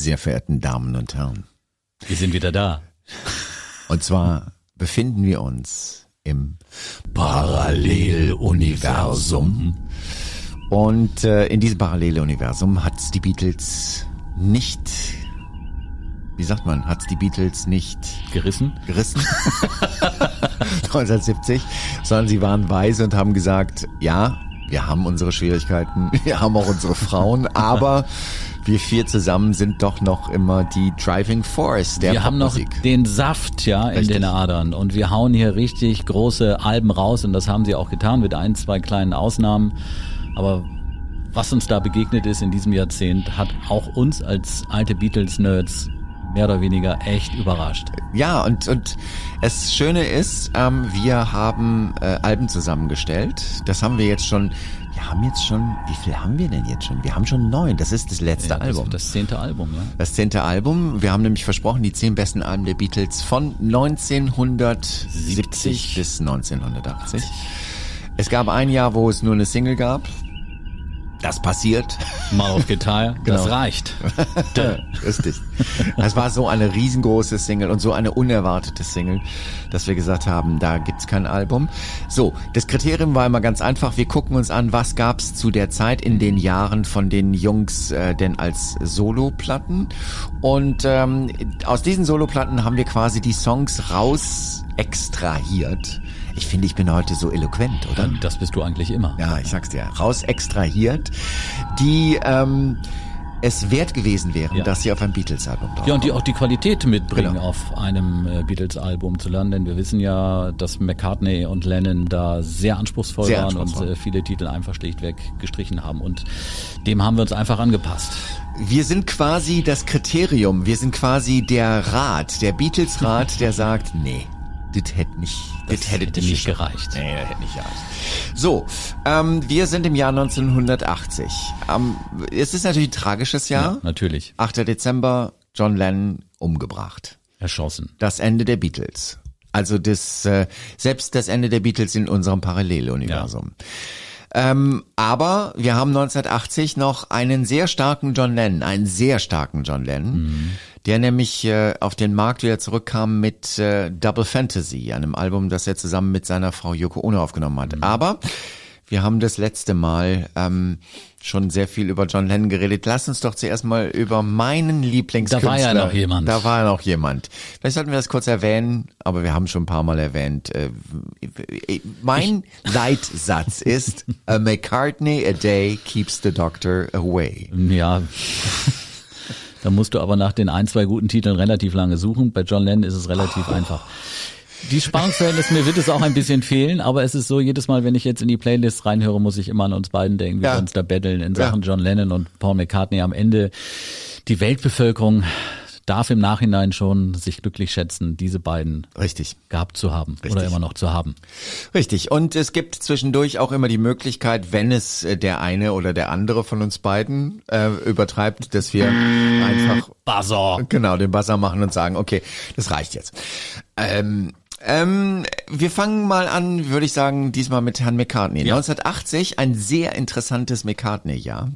sehr verehrten Damen und Herren. Wir sind wieder da. Und zwar befinden wir uns im Paralleluniversum. Und äh, in diesem Paralleluniversum hat die Beatles nicht, wie sagt man, hat die Beatles nicht Gerissen? gerissen 1970, sondern sie waren weise und haben gesagt, ja, wir haben unsere Schwierigkeiten, wir haben auch unsere Frauen, aber wir vier zusammen sind doch noch immer die Driving Force der wir haben noch den Saft ja in Richtig. den Adern und wir hauen hier richtig große Alben raus und das haben sie auch getan mit ein, zwei kleinen Ausnahmen. Aber was uns da begegnet ist in diesem Jahrzehnt, hat auch uns als alte Beatles-Nerds mehr oder weniger echt überrascht. Ja, und, und das Schöne ist, ähm, wir haben äh, Alben zusammengestellt. Das haben wir jetzt schon, wir haben jetzt schon, wie viel haben wir denn jetzt schon? Wir haben schon neun, das ist das letzte Ja, das, Album. Das zehnte Album, ja. Das zehnte Album. Wir haben nämlich versprochen, die zehn besten Alben der Beatles von 1970 bis 1980. Es gab ein Jahr, wo es nur eine Single gab. Das passiert. Mal auf Gitarre, das Genau. reicht. Richtig. Das war so eine riesengroße Single und so eine unerwartete Single, dass wir gesagt haben, da gibt's kein Album. So, das Kriterium war immer ganz einfach. Wir gucken uns an, was gab's zu der Zeit in den Jahren von den Jungs äh, denn als Soloplatten. Und ähm, aus diesen Soloplatten haben wir quasi die Songs raus extrahiert. Ich finde, ich bin heute so eloquent, oder? Das bist du eigentlich immer. ja, ich sag's dir, raus extrahiert, die ähm, es wert gewesen wären, Ja. dass sie auf ein Beatles-Album drauf Ja, und die auch die Qualität mitbringen, Genau. auf einem äh, Beatles-Album zu landen. Denn wir wissen ja, dass McCartney und Lennon da sehr anspruchsvoll Sehr waren anspruchsvoll. und äh, viele Titel einfach schlichtweg gestrichen haben. Und dem haben wir uns einfach angepasst. Wir sind quasi das Kriterium, wir sind quasi der Rat, der Beatles-Rat, der sagt, nee, das hätte nicht, das, hätte, hätte nicht gereicht. Nee, das hätte nicht gereicht. So, ähm, wir sind im Jahr 1980. Ähm, es ist natürlich ein tragisches Jahr. Natürlich. 8. Dezember, John Lennon umgebracht. Erschossen. das Ende der Beatles. Also das, äh, selbst das Ende der Beatles in unserem Paralleluniversum. Ähm, aber wir haben 1980 noch einen sehr starken John Lennon, einen sehr starken John Lennon, der nämlich äh, auf den Markt wieder zurückkam mit äh, Double Fantasy, einem Album, das er zusammen mit seiner Frau Yoko Ono aufgenommen hat. Aber wir haben das letzte Mal ähm, schon sehr viel über John Lennon geredet. Lass uns doch zuerst mal über meinen Lieblingskünstler. Da war ja noch jemand. Da war ja noch jemand. Vielleicht sollten wir das kurz erwähnen, aber wir haben schon ein paar Mal erwähnt. Äh, Mein Leitsatz ist, a McCartney a day keeps the doctor away. Ja. da musst du aber nach den ein, zwei guten Titeln relativ lange suchen. Bei John Lennon ist es relativ einfach. Die Spannungsverhältnis, mir wird es auch ein bisschen fehlen, aber es ist so, jedes Mal, wenn ich jetzt in die Playlist reinhöre, muss ich immer an uns beiden denken, wie Ja. wir uns da betteln in Sachen Ja. John Lennon und Paul McCartney. Am Ende, die Weltbevölkerung darf im Nachhinein schon sich glücklich schätzen, diese beiden Richtig. gehabt zu haben oder Richtig. immer noch zu haben. Richtig. Und es gibt zwischendurch auch immer die Möglichkeit, wenn es äh, der eine oder der andere von uns beiden äh, übertreibt, dass wir einfach Buzzer! Genau, den Buzzer machen und sagen, okay, das reicht jetzt. Ähm, ähm, wir fangen mal an, würde ich sagen, diesmal mit Herrn McCartney. 1980, ein sehr interessantes McCartney-Jahr.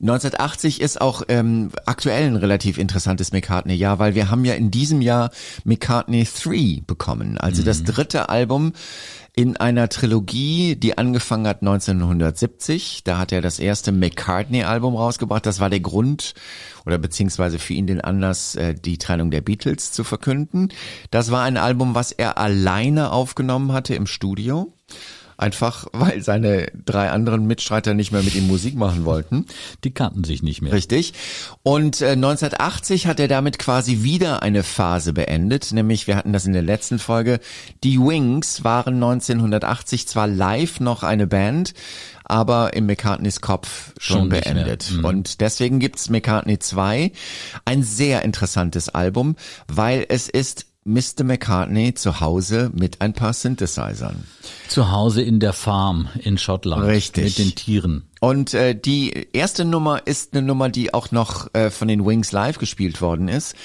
1980 ist auch ähm, aktuell ein relativ interessantes McCartney-Jahr, weil wir haben ja in diesem Jahr McCartney 3 bekommen, also das dritte Album in einer Trilogie, die angefangen hat 1970. Da hat er das erste McCartney-Album rausgebracht. Das war der Grund oder beziehungsweise für ihn den Anlass, äh, die Trennung der Beatles zu verkünden. Das war ein Album, was er alleine aufgenommen hatte im Studio. Einfach, weil seine drei anderen Mitstreiter nicht mehr mit ihm Musik machen wollten. Die kannten sich nicht mehr. Richtig. Und äh, 1980 hat er damit quasi wieder eine Phase beendet, nämlich wir hatten das in der letzten Folge. Die Wings waren 1980 zwar live noch eine Band, aber im McCartneys Kopf schon, Schon beendet. Mhm. Und deswegen gibt's McCartney 2, ein sehr interessantes Album, weil es ist Mr. McCartney zu Hause mit ein paar Synthesizern. Zu Hause in der Farm in Schottland. Richtig. Mit den Tieren. Und äh, die erste Nummer ist eine Nummer, die auch noch äh, von den Wings live gespielt worden ist,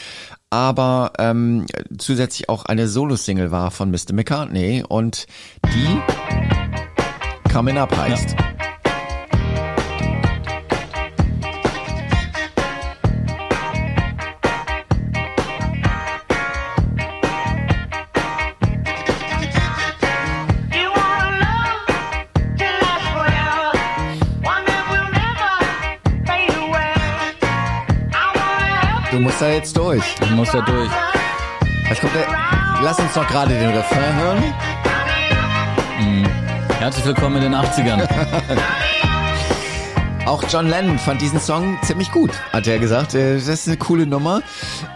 aber ähm, zusätzlich auch eine Solo-Single war von Mr. McCartney und die Coming Up heißt. You Du musst da jetzt durch. Ich muss da durch. Jetzt kommt der, lass uns doch gerade den Refrain hören. Herzlich willkommen in den 80ern. Auch John Lennon fand diesen Song ziemlich gut, hat er gesagt. Äh, Das ist eine coole Nummer.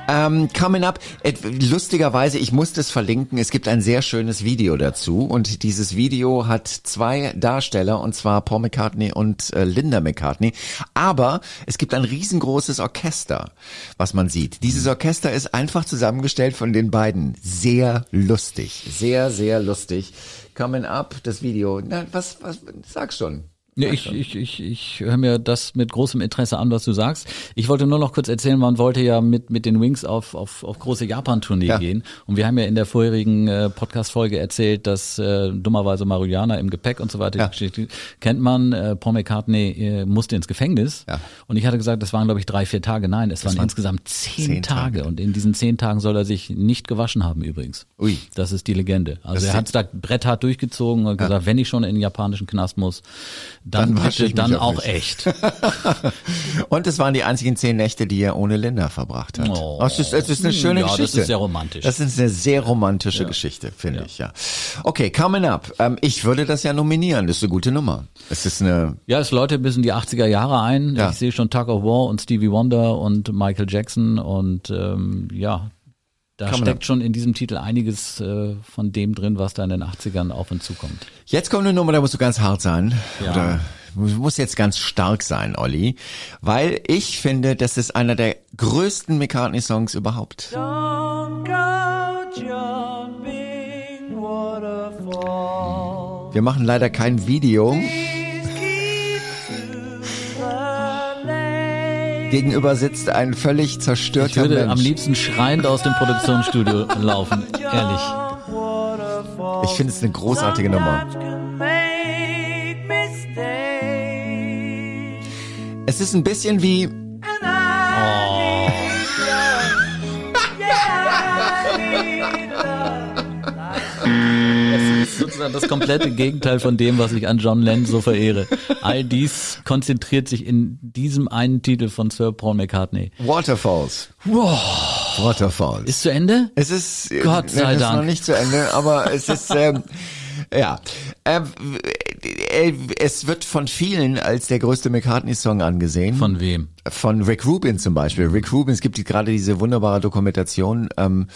Ähm, Coming Up, äh, lustigerweise, ich muss das verlinken, es gibt ein sehr schönes Video dazu und dieses Video hat zwei Darsteller und zwar Paul McCartney und äh, Linda McCartney, aber es gibt ein riesengroßes Orchester, was man sieht. Dieses Orchester ist einfach zusammengestellt von den beiden. Sehr lustig, sehr, sehr lustig. Coming Up, das Video. Na, was, was, sag schon. Ja, ich, ich, ich, ich höre mir das mit großem Interesse an, was du sagst. Ich wollte nur noch kurz erzählen, man wollte ja mit, mit den Wings auf, auf, auf große Japan-Tournee Ja. gehen. Und wir haben ja in der vorherigen äh, Podcast-Folge erzählt, dass äh, dummerweise Marihuana im Gepäck und so weiter, Ja. die Geschichte kennt man. Äh, Paul McCartney äh, musste ins Gefängnis. Ja. Und ich hatte gesagt, das waren, glaube ich, drei, vier Tage. Nein, es waren waren insgesamt zehn, zehn Tage. Tage. Und in diesen zehn Tagen soll er sich nicht gewaschen haben übrigens. Ui. Das ist die Legende. Also Das er hat es da bretthart durchgezogen und gesagt, wenn ich schon in den japanischen Knast muss, dann, Dann bitte, ich mich dann auch nicht. echt. Und es waren die einzigen zehn Nächte, die er ohne Linda verbracht hat. Oh. es, ist, es ist eine schöne Ja, das Geschichte. ist sehr romantisch. Das ist eine sehr romantische Geschichte, finde ich, ja. Okay, Coming Up. Ähm, ich würde das ja nominieren. Das ist eine gute Nummer. Es ist eine, Ja, es läutet bis in die 80er Jahre ein. Ja. Ich sehe schon Tug of War und Stevie Wonder und Michael Jackson und ähm, ja, da Kann steckt schon in diesem Titel einiges äh, von dem drin, was da in den 80ern auf uns zukommt. jetzt kommt eine Nummer, da musst du ganz hart sein. Ja. Oder du musst jetzt ganz stark sein, Olli. Weil ich finde, das ist einer der größten McCartney-Songs überhaupt. Wir machen leider kein Video. Gegenüber sitzt ein völlig Ich zerstörter würde Mensch. am liebsten schreiend aus dem Produktionsstudio laufen, ehrlich. Ich finde es eine großartige Nummer. Es ist ein bisschen wie ist das komplette Gegenteil von dem, was ich an John Lennon so verehre. All dies konzentriert sich in diesem einen Titel von Sir Paul McCartney. Waterfalls. Waterfalls. Ist zu Ende? es ist Gott sei es ist Dank. noch nicht zu Ende, aber es ist ähm, ja. Ähm, äh, es wird von vielen als der größte McCartney-Song angesehen. Von wem? von Rick Rubin zum Beispiel. Rick Rubin, es gibt gerade diese wunderbare Dokumentation ähm,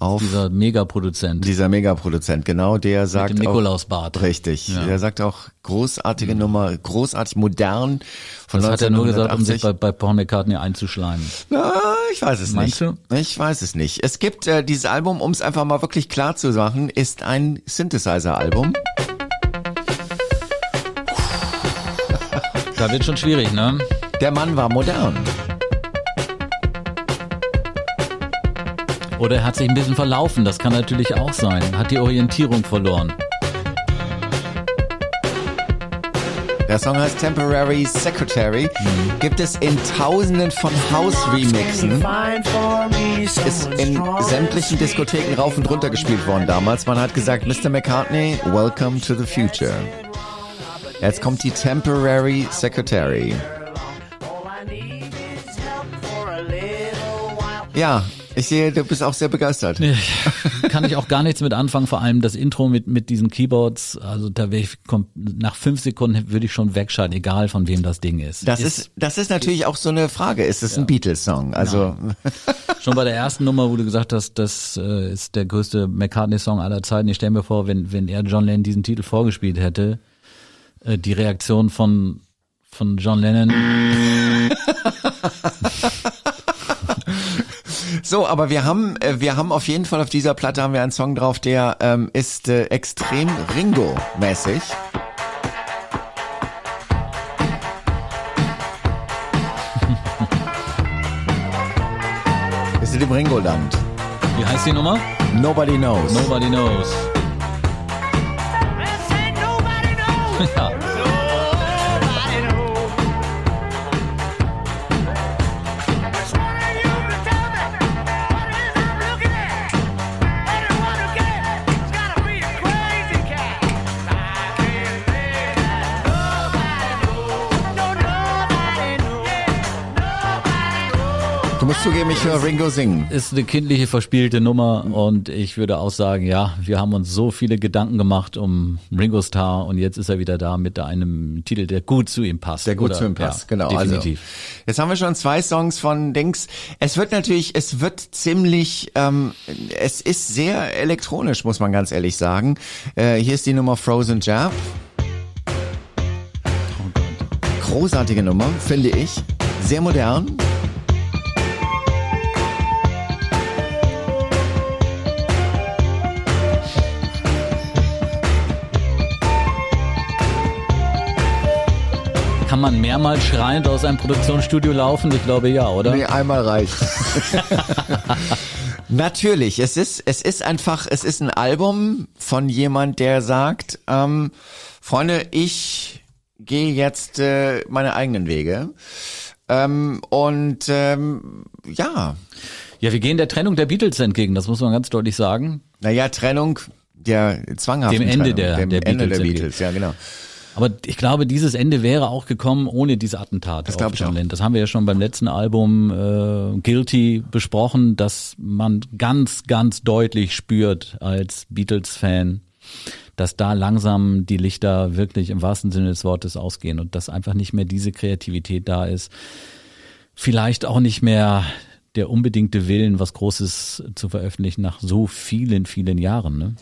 auf Dieser Megaproduzent. dieser Megaproduzent, genau, der sagt dem auch, Nikolausbart. Richtig, Ja. Der sagt auch großartige Nummer, großartig modern von Das hat er nur gesagt, um sich 1980. bei, bei Paul McCartney einzuschleimen. Na, ich weiß es Meinst nicht. Ich weiß es nicht. Es gibt äh, dieses Album, um es einfach mal wirklich klar zu machen, ist ein Synthesizer-Album. Da wird schon schwierig, ne? Der Mann war modern. Oder er hat sich ein bisschen verlaufen, das kann natürlich auch sein. Hat die Orientierung verloren. Der Song heißt Temporary Secretary. Gibt es in tausenden von House-Remixen. Ist in sämtlichen Diskotheken rauf und runter gespielt worden damals. Man hat gesagt, Mr. McCartney, welcome to the future. Jetzt kommt die Temporary Secretary. Ja, ich sehe, du bist auch sehr begeistert. Kann ich auch gar nichts mit anfangen, vor allem das Intro mit, mit diesen Keyboards. Also da wäre ich, nach fünf Sekunden würde ich schon wegschalten, egal von wem das Ding ist. Das ist, das ist natürlich auch so eine Frage. Ist es ein Beatles-Song? Also, Schon bei der ersten Nummer, wo du gesagt hast, das äh, ist der größte McCartney-Song aller Zeiten. Ich stelle mir vor, wenn, wenn er John Lennon diesen Titel vorgespielt hätte, äh, die Reaktion von, von John Lennon. so, aber wir haben, äh, wir haben auf jeden Fall auf dieser Platte haben wir einen Song drauf, der ähm, ist äh, extrem Ringo-mäßig. Wir sind im Ringo-Land. Wie heißt die Nummer? Nobody knows. Nobody knows. Ja. Du musst zugeben, ich höre Ringo singen. Ist eine kindliche, verspielte Nummer und ich würde auch sagen, ja, wir haben uns so viele Gedanken gemacht um Ringo Starr und jetzt ist er wieder da mit einem Titel, der gut zu ihm passt. Der gut oder? zu ihm passt, ja, genau. Definitiv. Also, jetzt haben wir schon zwei Songs von Dings. Es wird natürlich, es wird ziemlich, ähm, es ist sehr elektronisch, muss man ganz ehrlich sagen. Äh, hier ist die Nummer Frozen Jab. Großartige Nummer, finde ich. Sehr modern. Kann man mehrmals schreiend aus einem Produktionsstudio laufen? Ich glaube ja, oder? Nee, einmal reicht. Natürlich, es ist, es ist einfach, es ist ein Album von jemand, der sagt, ähm, Freunde, ich gehe jetzt äh, meine eigenen Wege. Ähm, und ähm, ja, Ja, wir gehen der Trennung der Beatles entgegen, das muss man ganz deutlich sagen. naja, Trennung der zwanghaften Dem Ende Trennung, der- dem der Ende Beatles der entgegen. Beatles, ja genau. Aber ich glaube, dieses Ende wäre auch gekommen ohne diese Attentate Das auf glaub ich auch. Das haben wir ja schon beim letzten Album äh, Guilty besprochen, dass man ganz, ganz deutlich spürt als Beatles-Fan, dass da langsam die Lichter wirklich im wahrsten Sinne des Wortes ausgehen und dass einfach nicht mehr diese Kreativität da ist. Vielleicht auch nicht mehr der unbedingte Willen, was Großes zu veröffentlichen nach so vielen, vielen Jahren. Ne?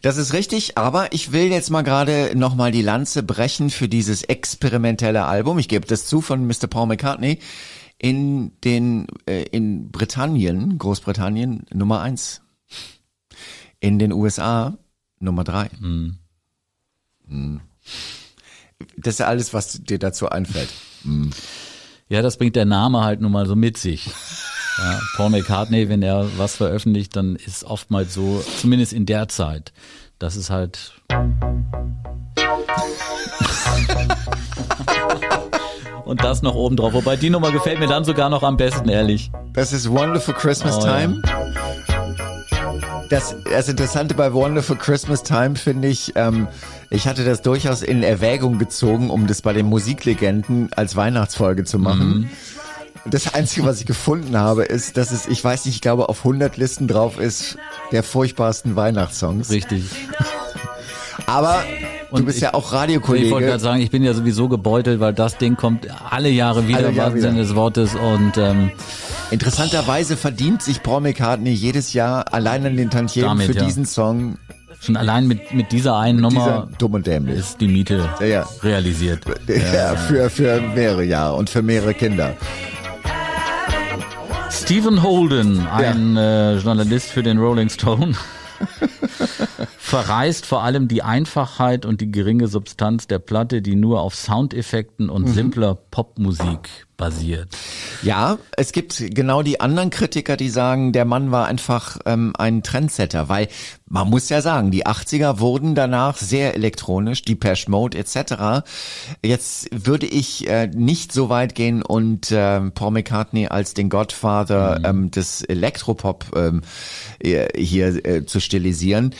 Das ist richtig, aber ich will jetzt mal gerade nochmal die Lanze brechen für dieses experimentelle Album. Ich gebe das zu von Mr. Paul McCartney in den äh, in Britannien, Großbritannien Nummer eins, in den USA Nummer drei. Hm. Hm. Das ist ja alles, was dir dazu einfällt. Ja, das bringt der Name halt nun mal so mit sich. Ja, Paul McCartney, wenn er was veröffentlicht, dann ist oftmals so, zumindest in der Zeit, das ist halt. Und das noch oben drauf. Wobei die Nummer gefällt mir dann sogar noch am besten, ehrlich. Das ist Wonderful Christmas Oh, ja. Time. Das, das Interessante bei Wonderful Christmas Time finde ich, ähm, ich hatte das durchaus in Erwägung gezogen, um das bei den Musiklegenden als Weihnachtsfolge zu machen. Das Einzige, was ich gefunden habe, ist, dass es, ich weiß nicht, ich glaube, auf 100 Listen drauf ist, der furchtbarsten Weihnachtssongs. Richtig. Aber du Und bist ich- ja auch Ich wollte Radiokollege. gerade sagen, ich bin ja sowieso gebeutelt, weil das Ding kommt alle Jahre wieder, Alle im Jahre wahrsten Sinne des Wortes. Und ähm, Interessanterweise verdient sich Paul McCartney jedes Jahr allein an den Tantiemen Damit, für ja. diesen Song schon allein mit, mit dieser einen dieser Nummer dumm und dämlich. ist die Miete Ja, ja. realisiert. Ja, für, für mehrere Jahre und für mehrere Kinder. Stephen Holden, ein äh, Journalist für den Rolling Stone, verreißt vor allem die Einfachheit und die geringe Substanz der Platte, die nur auf Soundeffekten und simpler Popmusik basiert. Ja, es gibt genau die anderen Kritiker, die sagen, der Mann war einfach ähm, ein Trendsetter, weil man muss ja sagen, die 80er wurden danach sehr elektronisch, Depeche Mode etc. Jetzt würde ich äh, nicht so weit gehen und äh, Paul McCartney als den Godfather ähm, des Elektropop ähm, äh, hier äh, zu stilisieren.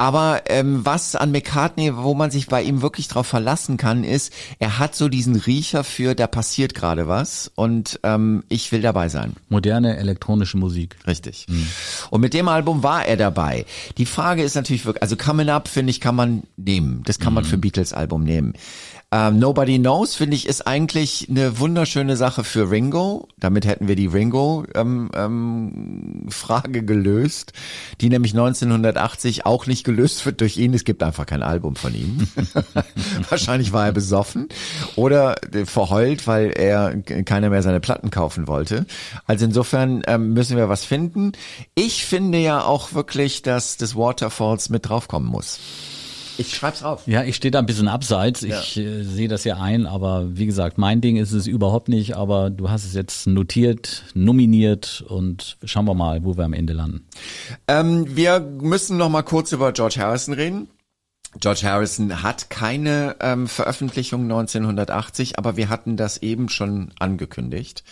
Aber ähm, was an McCartney, wo man sich bei ihm wirklich drauf verlassen kann, ist, er hat so diesen Riecher für, da passiert gerade was und ähm, ich will dabei sein. Moderne elektronische Musik. Richtig. Und mit dem Album war er dabei. Die Frage ist natürlich wirklich, also Coming Up, finde ich, kann man nehmen. Das kann man für Beatles-Album nehmen. Ähm, Nobody Knows, finde ich, ist eigentlich eine wunderschöne Sache für Ringo. Damit hätten wir die Ringo-Frage ähm, ähm, gelöst, die nämlich 1980 auch nicht gelöst wird durch ihn. Es gibt einfach kein Album von ihm. Wahrscheinlich war er besoffen oder verheult, weil er keiner mehr seine Platten kaufen wollte. Also insofern ähm, müssen wir was finden. Ich finde ja auch wirklich, dass das Waterfalls mit draufkommen muss. Ich schreib's auf. Ja, ich stehe da ein bisschen abseits. Ich äh, sehe das ja ein, aber wie gesagt, mein Ding ist es überhaupt nicht. Aber du hast es jetzt notiert, nominiert und schauen wir mal, wo wir am Ende landen. Ähm, wir müssen noch mal kurz über George Harrison reden. George Harrison hat keine ähm, Veröffentlichung 1980, aber wir hatten das eben schon angekündigt,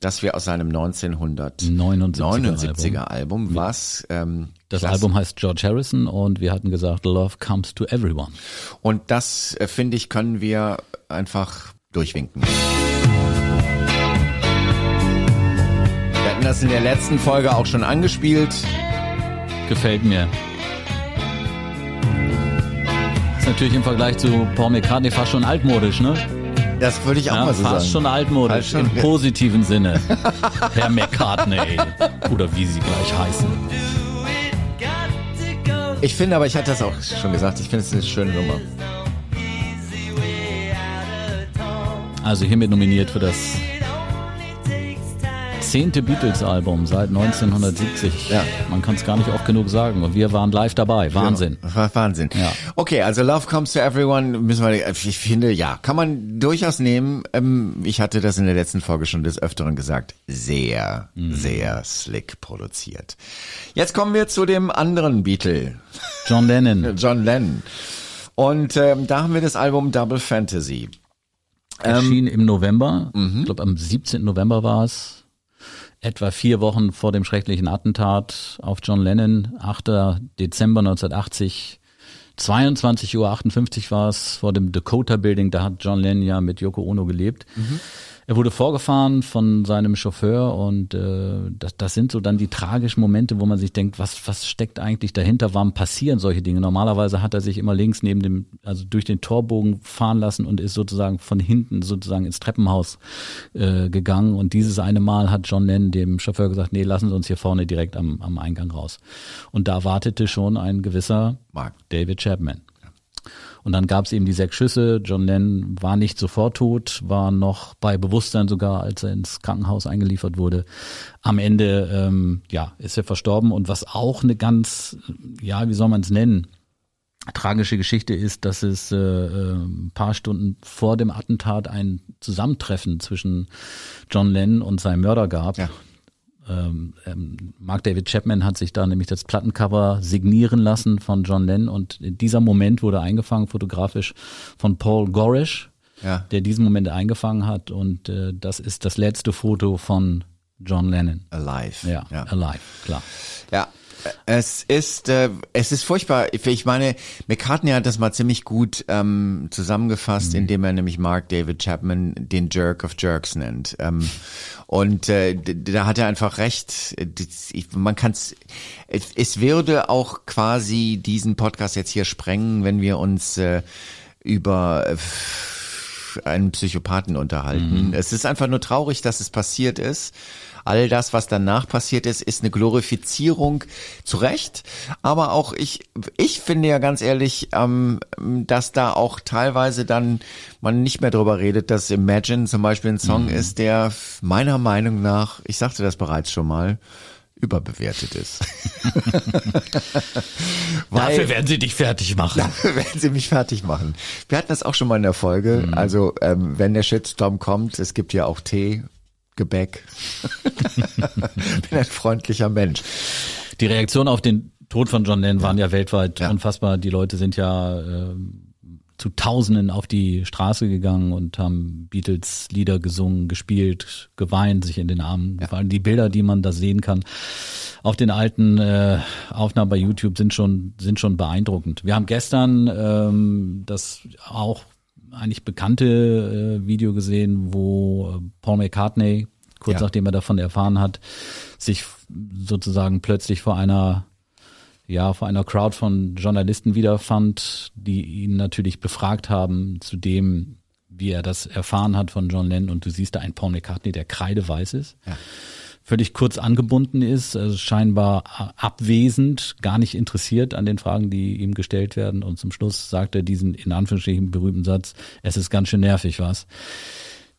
dass wir aus seinem 1979er Album, was ähm, Das klasse- Album heißt George Harrison und wir hatten gesagt, Love comes to everyone. und das äh, finde ich können wir einfach durchwinken. Wir hatten das in der letzten Folge auch schon angespielt. Gefällt mir. Ist natürlich im Vergleich zu Paul McCartney fast schon altmodisch, ne? Das würde ich auch Ja, mal so fast sagen. schon altmodisch, Fast schon. im positiven Sinne. Herr McCartney. Oder wie sie gleich heißen. Ich finde aber, ich hatte das auch schon gesagt, ich finde es eine schöne Nummer. Also hiermit nominiert für das zehnte Beatles-Album seit 1970. Ja. Man kann es gar nicht oft genug sagen. Und wir waren live dabei. Wahnsinn. Ja, Wahnsinn. Ja. Okay, also Love Comes to Everyone müssen wir, ich finde, ja, kann man durchaus nehmen. Ähm, ich hatte das in der letzten Folge schon des Öfteren gesagt. Sehr, Mhm. sehr slick produziert. Jetzt kommen wir zu dem anderen Beatle, John Lennon. John Lennon. Und ähm, da haben wir das Album Double Fantasy. erschien im November. Mhm. Ich glaube, am 17. November war es. Etwa vier Wochen vor dem schrecklichen Attentat auf John Lennon, 8. Dezember 1980. 22.58 Uhr war es vor dem Dakota Building, da hat John Lennon ja mit Yoko Ono gelebt. Mhm. Er wurde vorgefahren von seinem Chauffeur und äh, das, das sind so dann die tragischen Momente, wo man sich denkt, was, was steckt eigentlich dahinter? Warum passieren solche Dinge? Normalerweise hat er sich immer links neben dem, also durch den Torbogen fahren lassen und ist sozusagen von hinten sozusagen ins Treppenhaus äh, gegangen. Und dieses eine Mal hat John Lennon dem Chauffeur gesagt, nee, lassen Sie uns hier vorne direkt am, am Eingang raus. Und da wartete schon ein gewisser Mark. David Chapman. Und dann gab es eben die sechs Schüsse. John Lennon war nicht sofort tot, war noch bei Bewusstsein sogar, als er ins Krankenhaus eingeliefert wurde. Am Ende, ähm, ja, ist er verstorben. Und was auch eine ganz, ja, wie soll man es nennen, tragische Geschichte ist, dass es äh, ein paar Stunden vor dem Attentat ein Zusammentreffen zwischen John Lennon und seinem Mörder gab. Ja. Ähm, ähm, Mark David Chapman hat sich da nämlich das Plattencover signieren lassen von John Lennon und dieser Moment wurde eingefangen fotografisch von Paul Gorish, Ja. der diesen Moment eingefangen hat und äh, das ist das letzte Foto von John Lennon. Alive. Ja, ja. alive, klar. Ja, es ist äh, es ist furchtbar. Ich meine, McCartney hat das mal ziemlich gut ähm, zusammengefasst, indem er nämlich Mark David Chapman den Jerk of Jerks nennt. Ähm, und äh, da hat er einfach recht. Ich- Man kann's. Es, es würde auch quasi diesen Podcast jetzt hier sprengen, wenn wir uns äh, über äh, einen Psychopathen unterhalten. Es ist einfach nur traurig, dass es passiert ist. All das, was danach passiert ist, ist eine Glorifizierung zu Recht. Aber auch ich, ich finde ja ganz ehrlich, ähm, dass da auch teilweise dann man nicht mehr drüber redet, dass Imagine zum Beispiel ein Song ist, der meiner Meinung nach, ich sagte das bereits schon mal, überbewertet ist. Dafür werden sie dich fertig machen. Dafür werden sie mich fertig machen. Wir hatten das auch schon mal in der Folge. Mhm. Also ähm, wenn der Shitstorm kommt, es gibt ja auch Tee, Gebäck. Bin ein freundlicher Mensch. Die Reaktion auf den Tod von John Lennon waren ja weltweit Ja. unfassbar. Die Leute sind ja ähm, zu Tausenden auf die Straße gegangen und haben Beatles Lieder gesungen, gespielt, geweint, sich in den Armen gefallen. Die Bilder, die man da sehen kann auf den alten äh, Aufnahmen bei YouTube sind schon sind schon beeindruckend. Wir haben gestern ähm, das auch eigentlich bekannte äh, Video gesehen, wo äh, Paul McCartney kurz Ja. nachdem er davon erfahren hat, sich sozusagen plötzlich vor einer ja, vor einer Crowd von Journalisten wiederfand, die ihn natürlich befragt haben zu dem, wie er das erfahren hat von John Lennon. Und du siehst da einen Paul McCartney, der kreideweiß ist. Völlig kurz angebunden ist, also scheinbar a- abwesend, gar nicht interessiert an den Fragen, die ihm gestellt werden. Und zum Schluss sagt er diesen in Anführungsstrichen berühmten Satz, es ist ganz schön nervig, was.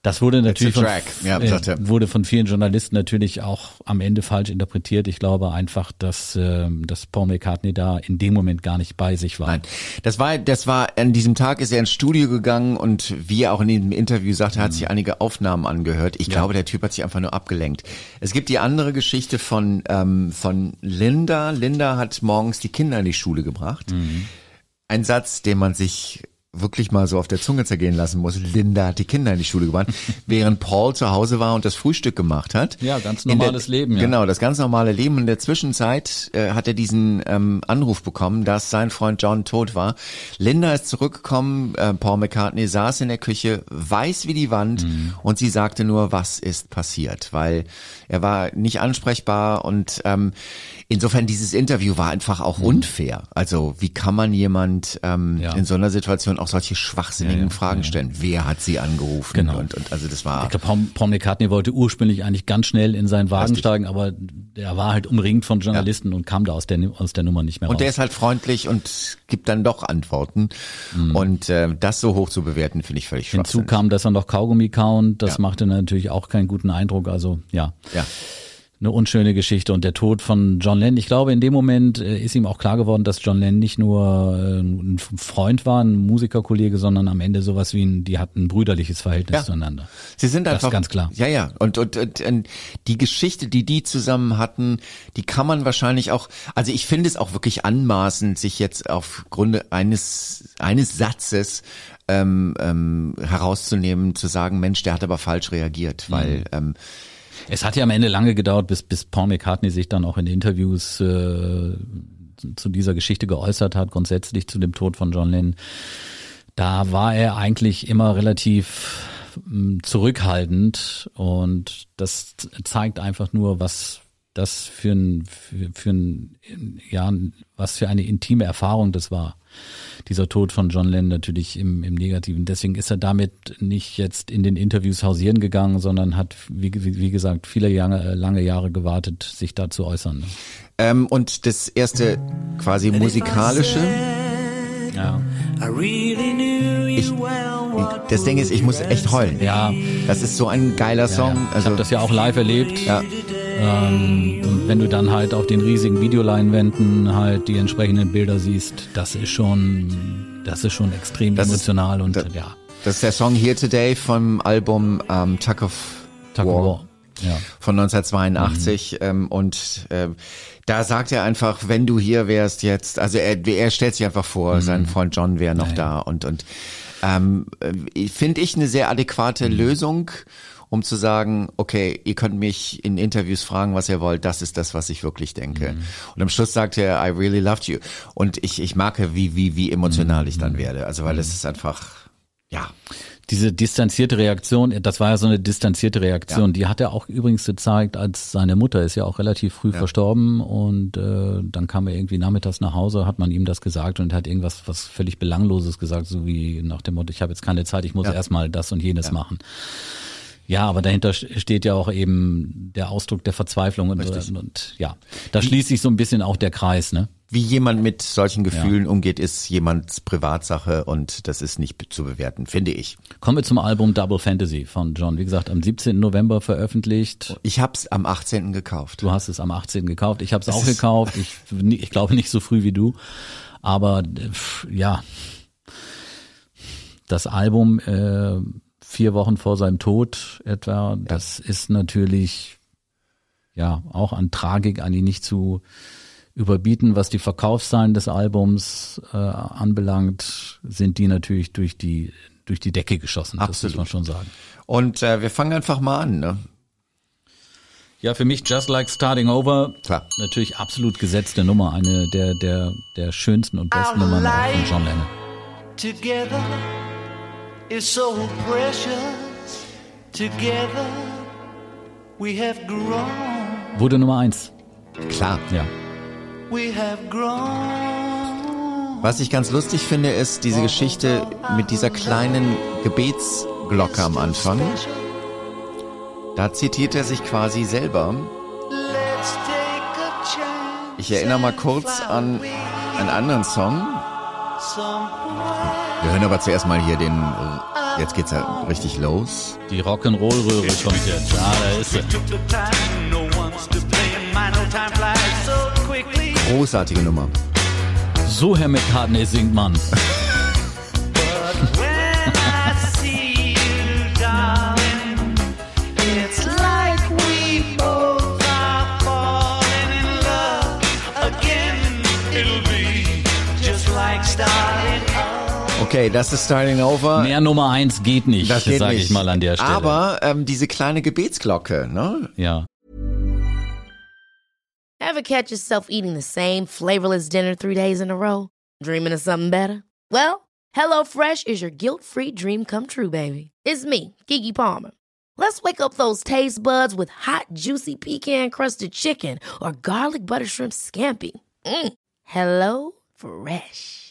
Das wurde natürlich von. Ja, äh, wurde von vielen Journalisten natürlich auch am Ende falsch interpretiert. Ich glaube einfach, dass, ähm, dass Paul McCartney da in dem Moment gar nicht bei sich war. Nein, das war, das war, an diesem Tag ist er ins Studio gegangen und wie er auch in dem Interview sagte, er hat sich einige Aufnahmen angehört. Ich glaube, der Typ hat sich einfach nur abgelenkt. Es gibt die andere Geschichte von, ähm, von Linda. Linda hat morgens die Kinder in die Schule gebracht. Ein Satz, den man sich wirklich mal so auf der Zunge zergehen lassen muss. Linda hat die Kinder in die Schule gebracht, während Paul zu Hause war und das Frühstück gemacht hat. Ja, ganz normales Leben, ja. Genau, das ganz normale Leben. In der Zwischenzeit äh, hat er diesen ähm, Anruf bekommen, dass sein Freund John tot war. Linda ist zurückgekommen, äh, Paul McCartney saß in der Küche, weiß wie die Wand Mhm. und sie sagte nur, was ist passiert, weil er war nicht ansprechbar und ähm, insofern dieses Interview war einfach auch unfair. Also wie kann man jemand ähm, Mhm. Ja. in so einer Situation auch solche schwachsinnigen Ja, ja, Fragen stellen? Wer hat sie angerufen? Genau. Und, und also das war Ich glaube, Paul, Paul McCartney wollte ursprünglich eigentlich ganz schnell in seinen Wagen steigen, aber der war halt umringt von Journalisten und kam da aus der, aus der Nummer nicht mehr Und raus. der ist halt freundlich und gibt dann doch Antworten. Mhm. Und äh, das so hoch zu bewerten, finde ich völlig Hinzu schwachsinnig. kam, dass er noch Kaugummi kaut. Das machte natürlich auch keinen guten Eindruck. Also ja, Ja. Eine unschöne Geschichte. Und der Tod von John Lennon, ich glaube, in dem Moment äh, ist ihm auch klar geworden, dass John Lennon nicht nur äh, ein Freund war, ein Musikerkollege, sondern am Ende sowas wie ein, die hatten ein brüderliches Verhältnis Ja. zueinander. Sie sind Das einfach ist ganz klar. Ja, ja. Und, und, und, und die Geschichte, die die zusammen hatten, die kann man wahrscheinlich auch. Also ich finde es auch wirklich anmaßend, sich jetzt aufgrund eines eines Satzes ähm, ähm, herauszunehmen, zu sagen, Mensch, der hat aber falsch reagiert, Mhm. weil ähm, Es hat ja am Ende lange gedauert, bis, bis Paul McCartney sich dann auch in Interviews äh, zu dieser Geschichte geäußert hat, grundsätzlich zu dem Tod von John Lennon. Da war er eigentlich immer relativ mm, zurückhaltend und das zeigt einfach nur, was das für ein, für, für ein, ja, was für eine intime Erfahrung das war. Dieser Tod von John Lennon natürlich im, im Negativen. Deswegen ist er damit nicht jetzt in den Interviews hausieren gegangen, sondern hat, wie, wie, wie gesagt, viele Jahre, lange Jahre gewartet, sich da zu äußern. ne? ähm, und das erste quasi musikalische. Ja. Ich, das Ding ist, ich muss echt heulen. Ja, Das ist so ein geiler Song. ja. Ich Also habe das ja auch live erlebt. ja, Ähm, und wenn du dann halt auf den riesigen Videoleinwänden halt die entsprechenden Bilder siehst, das ist schon, das ist schon extrem Das ist- emotional und das- ja, das ist der Song Here Today vom Album ähm, Tuck of Tuck of War. War. Ja. von 1982 ähm, und äh, da sagt er einfach, wenn du hier wärst jetzt, also er, er stellt sich einfach vor, sein Freund John wäre noch da und und ähm, äh, finde ich eine sehr adäquate Lösung, um zu sagen, okay, ihr könnt mich in Interviews fragen, was ihr wollt, das ist das, was ich wirklich denke. Und am Schluss sagt er, I really loved you. Und ich ich mag, wie wie wie emotional ich dann werde, also weil es ist einfach ja. Diese distanzierte Reaktion, das war ja so eine distanzierte Reaktion, die hat er auch übrigens gezeigt, als seine Mutter ist ja auch relativ früh verstorben. Und äh, dann kam er irgendwie nachmittags nach Hause, hat man ihm das gesagt und hat irgendwas was völlig Belangloses gesagt, so wie nach dem Motto, ich habe jetzt keine Zeit, ich muss Ja. erstmal das und jenes machen. Ja, aber dahinter steht ja auch eben der Ausdruck der Verzweiflung und, und, und ja, da schließt sich so ein bisschen auch der Kreis, ne? wie jemand mit solchen Gefühlen umgeht, ist jemands Privatsache und das ist nicht zu bewerten, finde ich. Kommen wir zum Album Double Fantasy von John. Wie gesagt, am 17. November veröffentlicht. Ich hab's am 18. gekauft. Du hast es am 18. gekauft. Ich habe es auch gekauft. Ich, ich glaube nicht so früh wie du. Aber äh, ja, das Album äh, vier Wochen vor seinem Tod etwa, das ist natürlich ja auch an Tragik eigentlich nicht zu überbieten. Was die Verkaufszahlen des Albums äh, anbelangt, sind die natürlich durch die durch die Decke geschossen. Das Absolut. muss man schon sagen. Und äh, wir fangen einfach mal an, ne? Ja, für mich Just Like Starting Over. Klar. Natürlich absolut gesetzte Nummer, eine der der der schönsten und besten Nummern von John Lennon. together is so precious. Together we have grown, Wurde Nummer eins. Klar. Ja. we have grown. Was ich ganz lustig finde, ist diese Geschichte mit dieser kleinen Gebetsglocke am Anfang. Da zitiert er sich quasi selber. Let's take a chance. Ich erinnere mal kurz an einen anderen Song. Wir hören aber zuerst mal hier den, äh, jetzt geht's ja richtig los. Die Rock'n'Roll-Röhre kommt jetzt. Ja, da ist sie. Großartige Nummer. So, Herr McCartney singt man. Okay, das ist Starting Over. Mehr Nummer eins geht nicht, das geht sage nicht. ich mal an der Stelle. Aber ähm, diese kleine Gebetsglocke, ne? ja. Ever catch yourself eating the same flavorless dinner three days in a row? Dreaming of something better? Well, HelloFresh is your guilt free dream come true, baby. It's me, Kiki Palmer. Let's wake up those taste buds with hot, juicy pecan crusted chicken or garlic butter shrimp scampi. Mm. Hello Fresh.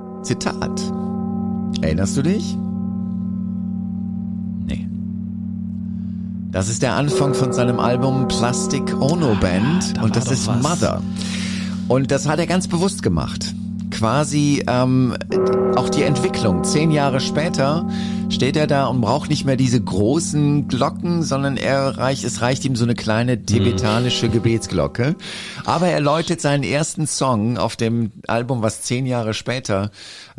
Zitat. Erinnerst du dich? Nee. Das ist der Anfang von seinem Album Plastic Ono Band da und das ist was. Mother. Und das hat er ganz bewusst gemacht. Quasi ähm, auch die Entwicklung. Zehn Jahre später steht er da und braucht nicht mehr diese großen Glocken, sondern er reicht, es reicht ihm so eine kleine tibetanische Gebetsglocke. Aber er läutet seinen ersten Song auf dem Album, was zehn Jahre später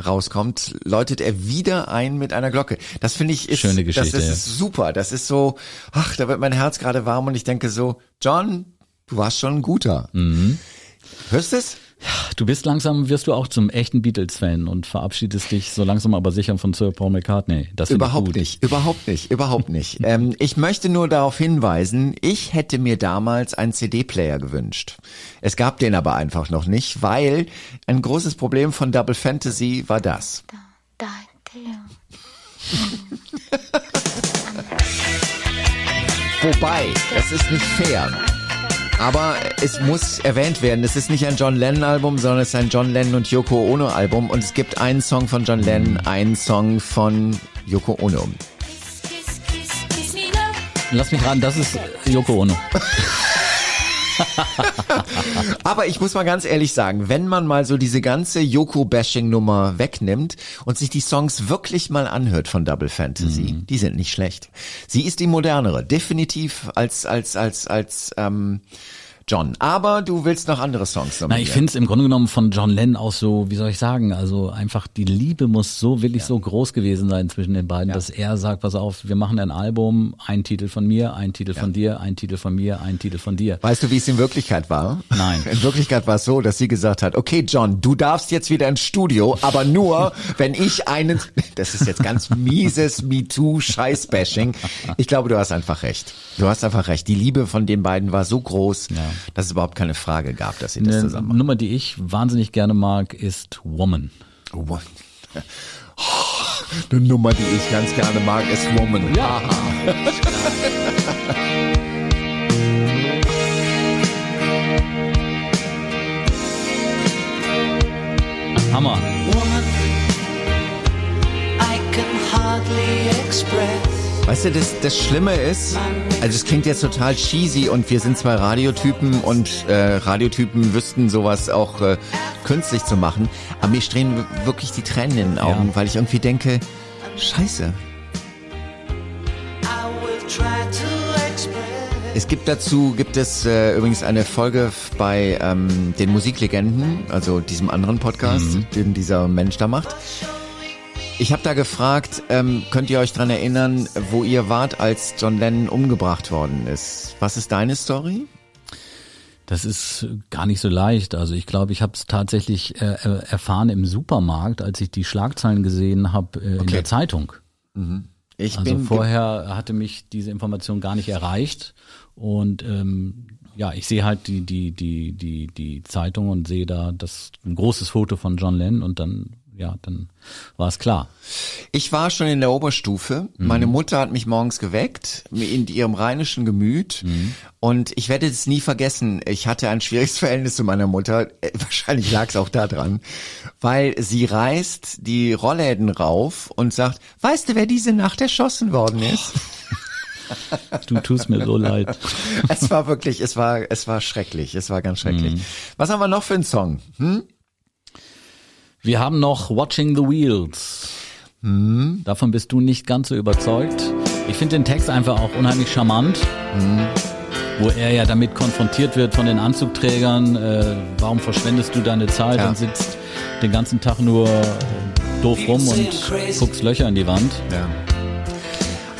rauskommt, läutet er wieder ein mit einer Glocke. Das finde ich ist, Schöne Geschichte, das ja. ist super. Das ist so, ach, da wird mein Herz gerade warm und ich denke so, John, du warst schon ein guter. Mhm. Hörst du es? Du bist langsam, wirst du auch zum echten Beatles-Fan und verabschiedest dich so langsam aber sicher von Sir Paul McCartney. Das Überhaupt gut. nicht, überhaupt nicht, überhaupt nicht. ähm, ich möchte nur darauf hinweisen, ich hätte mir damals einen CD-Player gewünscht. Es gab den aber einfach noch nicht, weil ein großes Problem von Double Fantasy war das. Wobei, das ist nicht fair. Aber es muss erwähnt werden, es ist nicht ein John Lennon Album, sondern es ist ein John Lennon und Yoko Ono Album und es gibt einen Song von John Lennon, einen Song von Yoko Ono. Lass mich raten, das ist Yoko Ono. Aber ich muss mal ganz ehrlich sagen, wenn man mal so diese ganze Yoko-Bashing-Nummer wegnimmt und sich die Songs wirklich mal anhört von Double Fantasy, die sind nicht schlecht. Sie ist die modernere, definitiv als als als als ähm, John. Aber du willst noch andere Songs Na, nominieren. ich finde es im Grunde genommen von John Lennon auch so, wie soll ich sagen, also einfach die Liebe muss so wirklich so groß gewesen sein zwischen den beiden, dass er sagt, pass auf, wir machen ein Album, ein Titel von mir, ein Titel von dir, ein Titel von mir, ein Titel von dir. Weißt du, wie es in Wirklichkeit war? Nein. In Wirklichkeit war es so, dass sie gesagt hat, okay, John, du darfst jetzt wieder ins Studio, aber nur, wenn ich einen, das ist jetzt ganz mieses MeToo-Scheiß-Bashing. Ich glaube, du hast einfach recht. Du hast einfach recht. Die Liebe von den beiden war so groß. Ja. Dass es überhaupt keine Frage gab, dass sie das Eine zusammen machen. Nummer, die ich wahnsinnig gerne mag, ist Woman. Woman. Eine Nummer, die ich ganz gerne mag, ist Woman. Ja. Hammer. Weißt du, das, das Schlimme ist, also es klingt jetzt total cheesy und wir sind zwei Radiotypen und äh, Radiotypen wüssten sowas auch äh, künstlich zu machen, aber mir strehen wirklich die Tränen in den Augen, Ja. weil ich irgendwie denke, scheiße. Es gibt dazu, gibt es äh, übrigens eine Folge bei ähm, den Musiklegenden, also diesem anderen Podcast, den dieser Mensch da macht. Ich habe da gefragt, ähm, könnt ihr euch dran erinnern, wo ihr wart, als John Lennon umgebracht worden ist? Was ist deine Story? Das ist gar nicht so leicht. Also ich glaube, ich habe es tatsächlich äh, äh, erfahren im Supermarkt, als ich die Schlagzeilen gesehen habe äh, in Okay. der Zeitung. Ich Also vorher hatte mich diese Information gar nicht erreicht und ähm, ja, ich sehe halt die die die die die Zeitung und sehe da das ein großes Foto von John Lennon und dann ja, dann war es klar. Ich war schon in der Oberstufe. Meine Mutter hat mich morgens geweckt, in ihrem rheinischen Gemüt. Und ich werde es nie vergessen. Ich hatte ein schwieriges Verhältnis zu meiner Mutter. Äh, Wahrscheinlich lag es auch daran. Weil sie reißt die Rollläden rauf und sagt, weißt du, wer diese Nacht erschossen worden ist? Du tust mir so leid. es war wirklich, es war, es war schrecklich. Es war ganz schrecklich. Was haben wir noch für einen Song? Hm? Wir haben noch Watching the Wheels. Davon bist du nicht ganz so überzeugt. Ich finde den Text einfach auch unheimlich charmant, wo er ja damit konfrontiert wird von den Anzugträgern. Äh, warum verschwendest du deine Zeit Ja. und sitzt den ganzen Tag nur äh, doof rum und guckst Löcher in die Wand? Ja.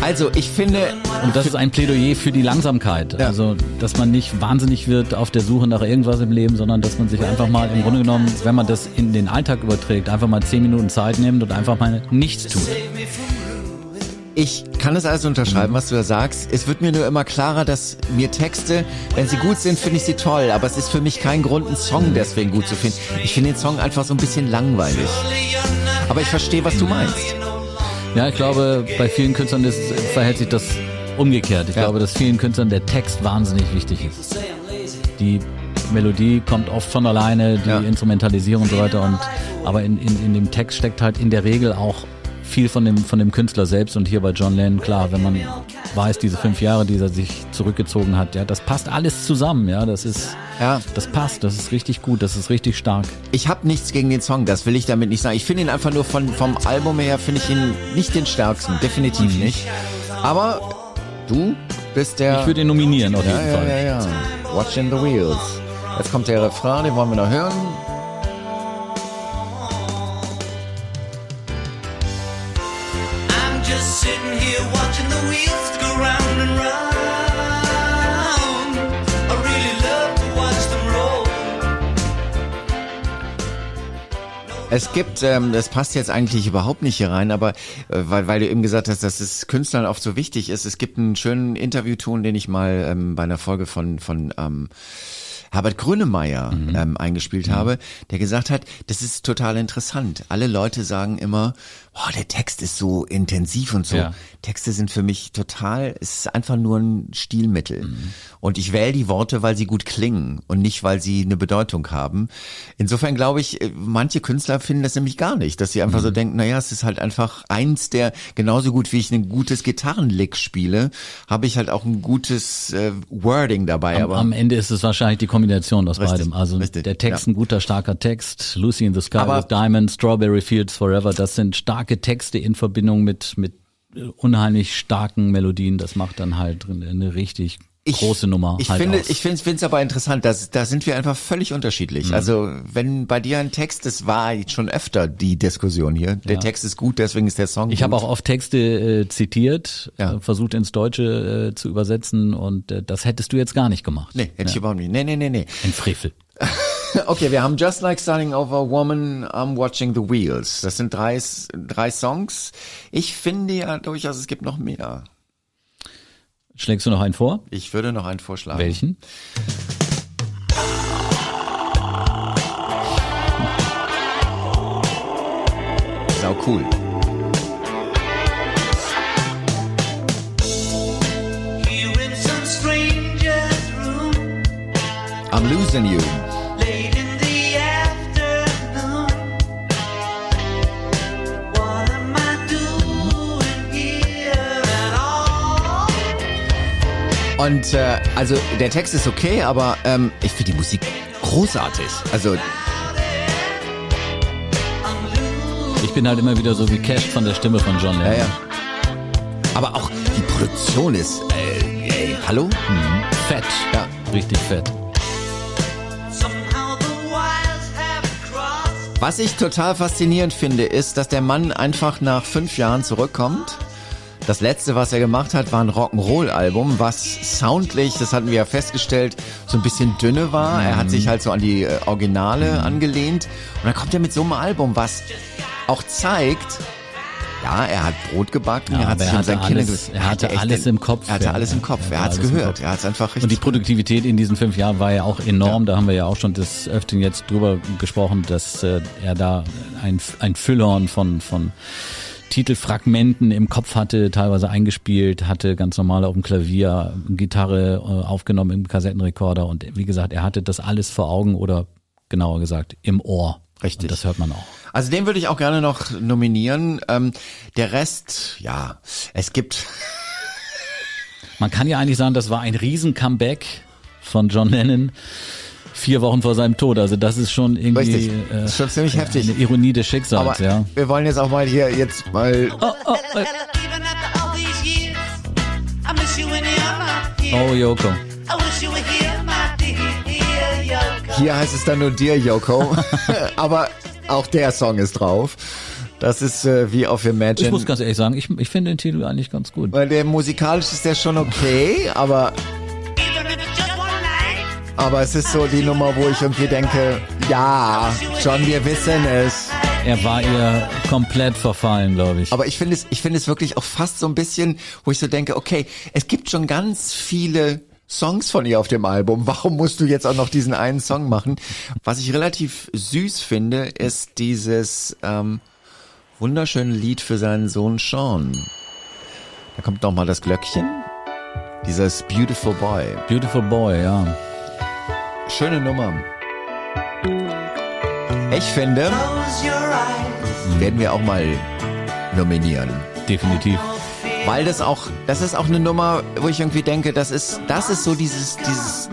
Also, ich finde, Und das ist ein Plädoyer für die Langsamkeit. Ja. Also, dass man nicht wahnsinnig wird auf der Suche nach irgendwas im Leben, sondern dass man sich einfach mal im Grunde genommen, wenn man das in den Alltag überträgt, einfach mal zehn Minuten Zeit nimmt und einfach mal nichts tut. Ich kann es also unterschreiben, was du da sagst. Es wird mir nur immer klarer, dass mir Texte, wenn sie gut sind, finde ich sie toll. Aber es ist für mich kein Grund, einen Song deswegen gut zu finden. Ich finde den Song einfach so ein bisschen langweilig. Aber ich verstehe, was du meinst. Ja, ich glaube, bei vielen Künstlern ist, verhält sich das umgekehrt. Ich Ja. glaube, dass vielen Künstlern der Text wahnsinnig wichtig ist. Die Melodie kommt oft von alleine, die Ja. Instrumentalisierung und so weiter. Und, aber in, in, in dem Text steckt halt in der Regel auch viel von dem, von dem Künstler selbst. Und hier bei John Lennon, klar, wenn man weiß, diese fünf Jahre, die er sich zurückgezogen hat, ja, das passt alles zusammen. Ja, das ist, Ja. das passt, das ist richtig gut, das ist richtig stark. Ich habe nichts gegen den Song, das will ich damit nicht sagen. Ich finde ihn einfach nur von, vom Album her, finde ich ihn nicht den stärksten. Definitiv nicht. Aber du bist der... Ich würde ihn nominieren auf jeden ja, ja, Fall. ja, ja. Watching the Wheels. Jetzt kommt der Refrain, den wollen wir noch hören. Es gibt, ähm, das passt jetzt eigentlich überhaupt nicht hier rein, aber äh, weil, weil du eben gesagt hast, dass es Künstlern oft so wichtig ist. Es gibt einen schönen Interviewton, den ich mal ähm, bei einer Folge von von ähm, Herbert Grönemeyer ähm, eingespielt habe, der gesagt hat, das ist total interessant. Alle Leute sagen immer, boah, der Text ist so intensiv und so. Ja. Texte sind für mich total, es ist einfach nur ein Stilmittel. Und ich wähle die Worte, weil sie gut klingen und nicht, weil sie eine Bedeutung haben. Insofern glaube ich, äh, manche Künstler finden das nämlich gar nicht, dass sie einfach so denken, naja, es ist halt einfach eins der, genauso gut wie ich ein gutes Gitarrenlick spiele, habe ich halt auch ein gutes äh, Wording dabei. Am, aber am Ende ist es wahrscheinlich die Kombination aus Richtig, beidem. Also richtig, der Text ja. ein guter, starker Text, Lucy in the Sky Aber- with Diamonds, Strawberry Fields Forever, das sind starke Texte in Verbindung mit, mit äh, unheimlich starken Melodien. Das macht dann halt eine richtig große Nummer Ich halt finde, aus. ich finde es aber interessant, dass da sind wir einfach völlig unterschiedlich. Mhm. Also wenn bei dir ein Text, das war schon öfter die Diskussion hier. Der Ja. Text ist gut, deswegen ist der Song Ich habe auch oft Texte äh, zitiert, Ja. äh, versucht ins Deutsche äh, zu übersetzen und äh, das hättest du jetzt gar nicht gemacht. Nee, hätte ich überhaupt nicht. Nee, nee, nee, nee. Ein Frevel. Okay, wir haben Just Like Starting Over Woman, I'm Watching the Wheels. Das sind drei, drei Songs. Ich finde ja durchaus, es gibt noch mehr. Schlägst du noch einen vor? Ich würde noch einen vorschlagen. Welchen? Sau cool. I'm losing you. Und äh, also der Text ist okay, aber ähm, ich finde die Musik großartig. Also Ich bin halt immer wieder so gecasht von der Stimme von John ja, Lennon. ja. Aber auch die Produktion ist, äh, ey, hallo? Mhm. Fett. Ja. Richtig fett. Was ich total faszinierend finde, ist, dass der Mann einfach nach fünf Jahren zurückkommt. Das letzte, was er gemacht hat, war ein Rock'n'Roll-Album, was soundlich, das hatten wir ja festgestellt, so ein bisschen dünne war. Er hat sich halt so an die äh, Originale angelehnt. Und dann kommt er mit so einem Album, was auch zeigt, ja, er hat Brot gebacken, Ja, er hat er sein hatte Kinder alles- er hatte echt alles den- im Kopf, Er hatte ja. alles im Kopf, Er er hatte alles im gehört, er hat's einfach richtig Und die Produktivität in diesen fünf Jahren war ja auch enorm. Da haben wir ja auch schon des Öfteren jetzt drüber gesprochen, dass äh, er da ein, ein Füllhorn von, von Titelfragmenten im Kopf hatte, teilweise eingespielt, hatte ganz normal auf dem Klavier, Gitarre äh, aufgenommen im Kassettenrekorder und wie gesagt, er hatte das alles vor Augen oder genauer gesagt im Ohr. Richtig. Und das hört man auch. Also den würde ich auch gerne noch nominieren. Ähm, der Rest, ja, es gibt Man kann ja eigentlich sagen, das war ein Riesen-Comeback von John Lennon vier Wochen vor seinem Tod. Also das ist schon irgendwie Richtig. äh, schon ziemlich heftig. eine Ironie des Schicksals, Aber ja. wir wollen jetzt auch mal hier jetzt mal. You're not here. Oh, Yoko. Dear. Hier heißt es dann nur dir, Yoko. Aber auch der Song ist drauf. Das ist äh, wie auf Imagine. Ich muss ganz ehrlich sagen, ich, ich finde den Titel eigentlich ganz gut. weil der musikalisch ist der schon okay, aber aber es ist so die Nummer, wo ich irgendwie denke, ja, John, wir wissen es. Er war ihr komplett verfallen, glaube ich. Aber ich finde es, ich finde es wirklich auch fast so ein bisschen, wo ich so denke, okay, es gibt schon ganz viele Songs von ihr auf dem Album. Warum musst du jetzt auch noch diesen einen Song machen? Was ich relativ süß finde, ist dieses ähm, wunderschöne Lied für seinen Sohn Sean. Da kommt noch mal das Glöckchen. Dieses Beautiful Boy. Beautiful Boy, ja. Schöne Nummer. Ich finde, werden wir auch mal nominieren. Definitiv. Weil das auch, das ist auch eine Nummer, wo ich irgendwie denke, das ist, das ist so dieses, dieses,